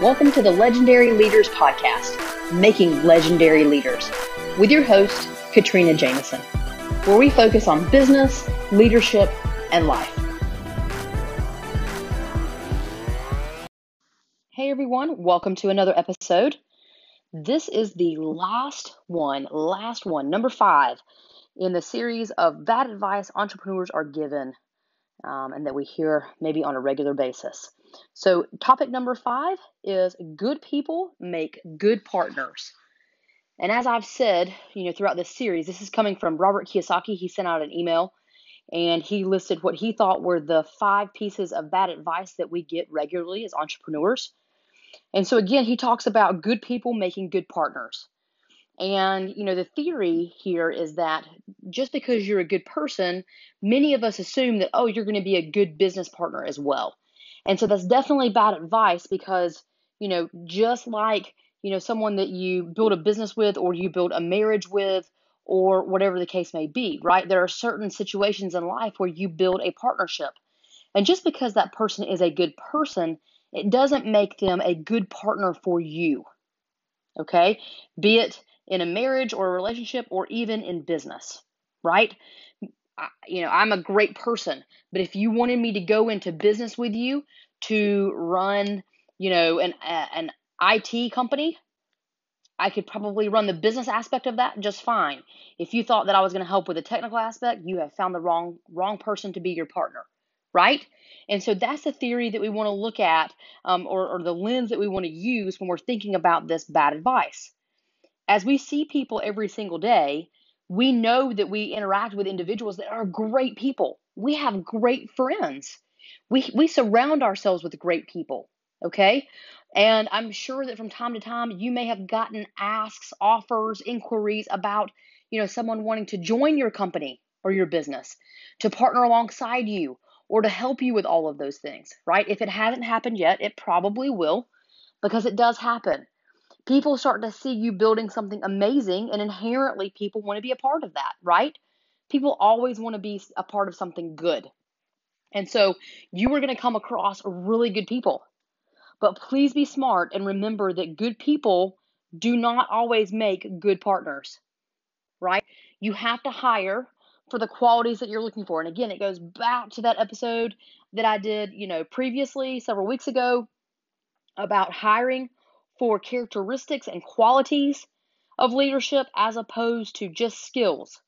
Welcome to the Legendary Leaders Podcast, Making Legendary Leaders, with your host, Katrina Jameson, where we focus on business, leadership, and life. Hey everyone, welcome to another episode. This is the last one, last one, number five in the series of bad advice entrepreneurs are given um, and that we hear maybe on a regular basis. So, topic number five is good people make good partners. And as I've said, you know, throughout this series, this is coming from Robert Kiyosaki. He sent out an email and he listed what he thought were the five pieces of bad advice that we get regularly as entrepreneurs. And so, again, he talks about good people making good partners. And, you know, the theory here is that just because you're a good person, many of us assume that, oh, you're going to be a good business partner as well. And so that's definitely bad advice because, you know, just like, you know, someone that you build a business with or you build a marriage with or whatever the case may be, right? There are certain situations in life where you build a partnership. And just because that person is a good person, it doesn't make them a good partner for you. Okay? Be it in a marriage or a relationship or even in business, right? You know, I'm a great person, but if you wanted me to go into business with you to run, you know, an an IT company, I could probably run the business aspect of that just fine. If you thought that I was going to help with the technical aspect, you have found the wrong wrong person to be your partner, right? And so that's the theory that we want to look at, um, or, or the lens that we want to use when we're thinking about this bad advice. As we see people every single day, we know that we interact with individuals that are great people. We have great friends. We, we surround ourselves with great people. Okay. And I'm sure that from time to time you may have gotten asks, offers, inquiries about, you know, someone wanting to join your company or your business, to partner alongside you, or to help you with all of those things, right? If it hasn't happened yet, it probably will because it does happen people start to see you building something amazing and inherently people want to be a part of that right? People always want to be a part of something good. And so you are going to come across really good people. But please be smart and remember that good people do not always make good partners right? You have to hire for the qualities that you're looking for. And again it goes back to that episode that i did you know previously several weeks ago about hiring for characteristics and qualities of leadership as opposed to just skills.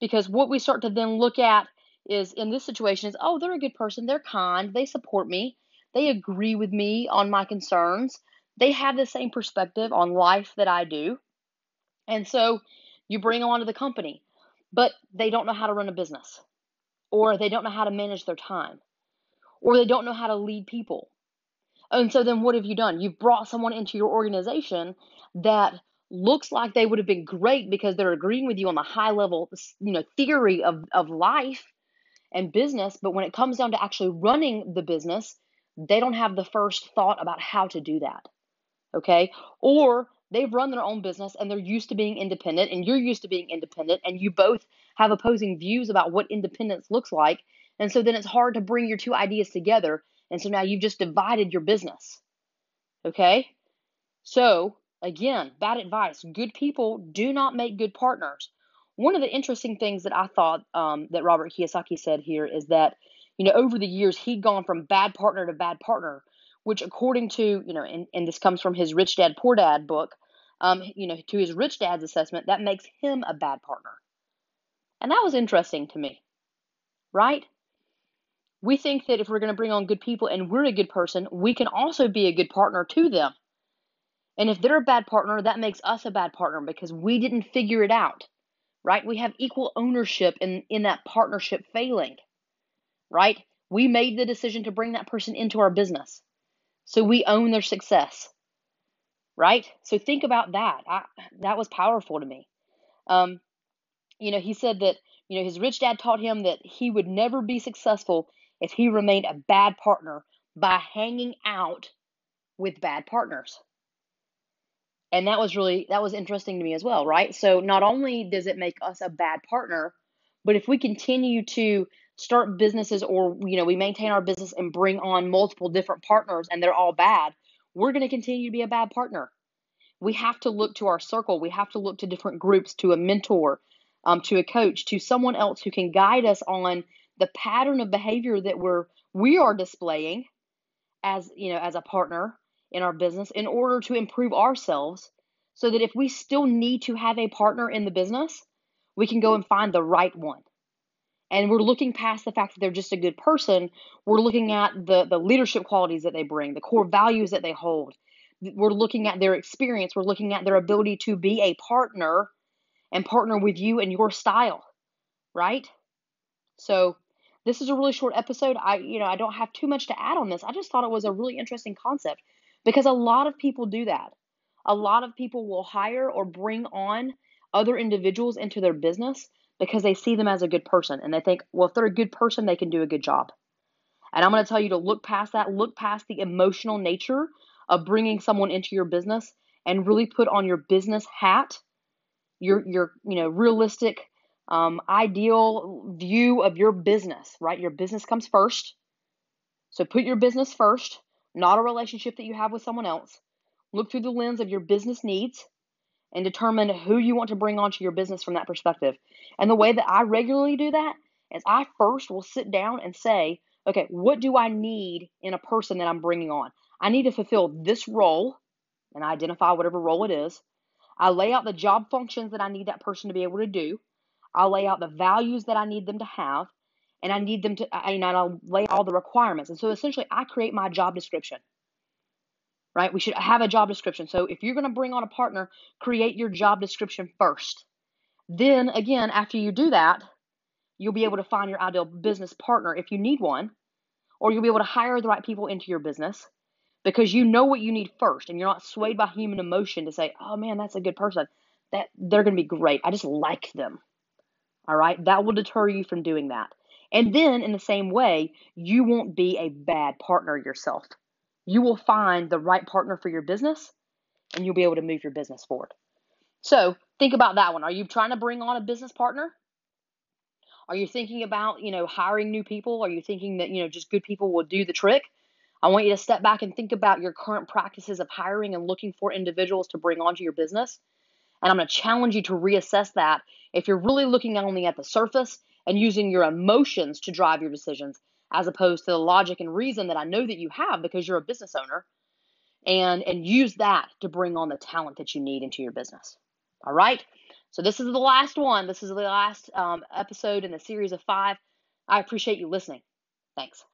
Because what we start to then look at is in this situation is, oh, they're a good person, they're kind, they support me, they agree with me on my concerns, they have the same perspective on life that I do. And so you bring them onto the company, but they don't know how to run a business, or they don't know how to manage their time, or they don't know how to lead people, and so then what have you done? You've brought someone into your organization that looks like they would have been great because they're agreeing with you on the high level, you know, theory of, of life and business, but when it comes down to actually running the business, they don't have the first thought about how to do that. Okay? Or they've run their own business and they're used to being independent and you're used to being independent and you both have opposing views about what independence looks like. And so then it's hard to bring your two ideas together and so now you've just divided your business. Okay? So, again, bad advice. Good people do not make good partners. One of the interesting things that I thought um, that Robert Kiyosaki said here is that, you know, over the years, he'd gone from bad partner to bad partner, which, according to, you know, and, and this comes from his Rich Dad Poor Dad book, um, you know, to his rich dad's assessment, that makes him a bad partner. And that was interesting to me, right? We think that if we're going to bring on good people and we're a good person, we can also be a good partner to them. And if they're a bad partner, that makes us a bad partner because we didn't figure it out, right? We have equal ownership in, in that partnership failing, right? We made the decision to bring that person into our business. So we own their success, right? So think about that. I, that was powerful to me. Um, you know, he said that, you know, his rich dad taught him that he would never be successful if he remained a bad partner by hanging out with bad partners. And that was really that was interesting to me as well, right? So not only does it make us a bad partner, but if we continue to start businesses or you know, we maintain our business and bring on multiple different partners and they're all bad, we're going to continue to be a bad partner. We have to look to our circle. We have to look to different groups, to a mentor, um, to a coach, to someone else who can guide us on the pattern of behavior that we're we are displaying as you know as a partner in our business in order to improve ourselves so that if we still need to have a partner in the business we can go and find the right one. And we're looking past the fact that they're just a good person. We're looking at the the leadership qualities that they bring the core values that they hold. We're looking at their experience. We're looking at their ability to be a partner and partner with you and your style right? So this is a really short episode. I, you know, I don't have too much to add on this. I just thought it was a really interesting concept because a lot of people do that. A lot of people will hire or bring on other individuals into their business because they see them as a good person and they think, well, if they're a good person, they can do a good job. And I'm going to tell you to look past that, look past the emotional nature of bringing someone into your business and really put on your business hat, your your you know realistic um, ideal view of your business, right? Your business comes first. So put your business first, not a relationship that you have with someone else. Look through the lens of your business needs and determine who you want to bring onto your business from that perspective. And the way that I regularly do that is I first will sit down and say, okay, what do I need in a person that I'm bringing on? I need to fulfill this role and identify whatever role it is. I lay out the job functions that I need that person to be able to do. I'll lay out the values that I need them to have, and I need them to, and I'll lay all the requirements. And so essentially, I create my job description. Right? We should have a job description. So if you're going to bring on a partner, create your job description first. Then, again, after you do that, you'll be able to find your ideal business partner if you need one, or you'll be able to hire the right people into your business because you know what you need first and you're not swayed by human emotion to say, oh man, that's a good person. That they're going to be great. I just like them. All right. That will deter you from doing that. And then, in the same way, you won't be a bad partner yourself. You will find the right partner for your business and you'll be able to move your business forward. So, think about that one. Are you trying to bring on a business partner? Are you thinking about, you know, hiring new people? Are you thinking that, you know, just good people will do the trick? I want you to step back and think about your current practices of hiring and looking for individuals to bring onto your business and I'm going to challenge you to reassess that if you're really looking only at the surface and using your emotions to drive your decisions, as opposed to the logic and reason that I know that you have because you're a business owner, and and use that to bring on the talent that you need into your business. All right. So this is the last one. This is the last um, episode in the series of five. I appreciate you listening. Thanks.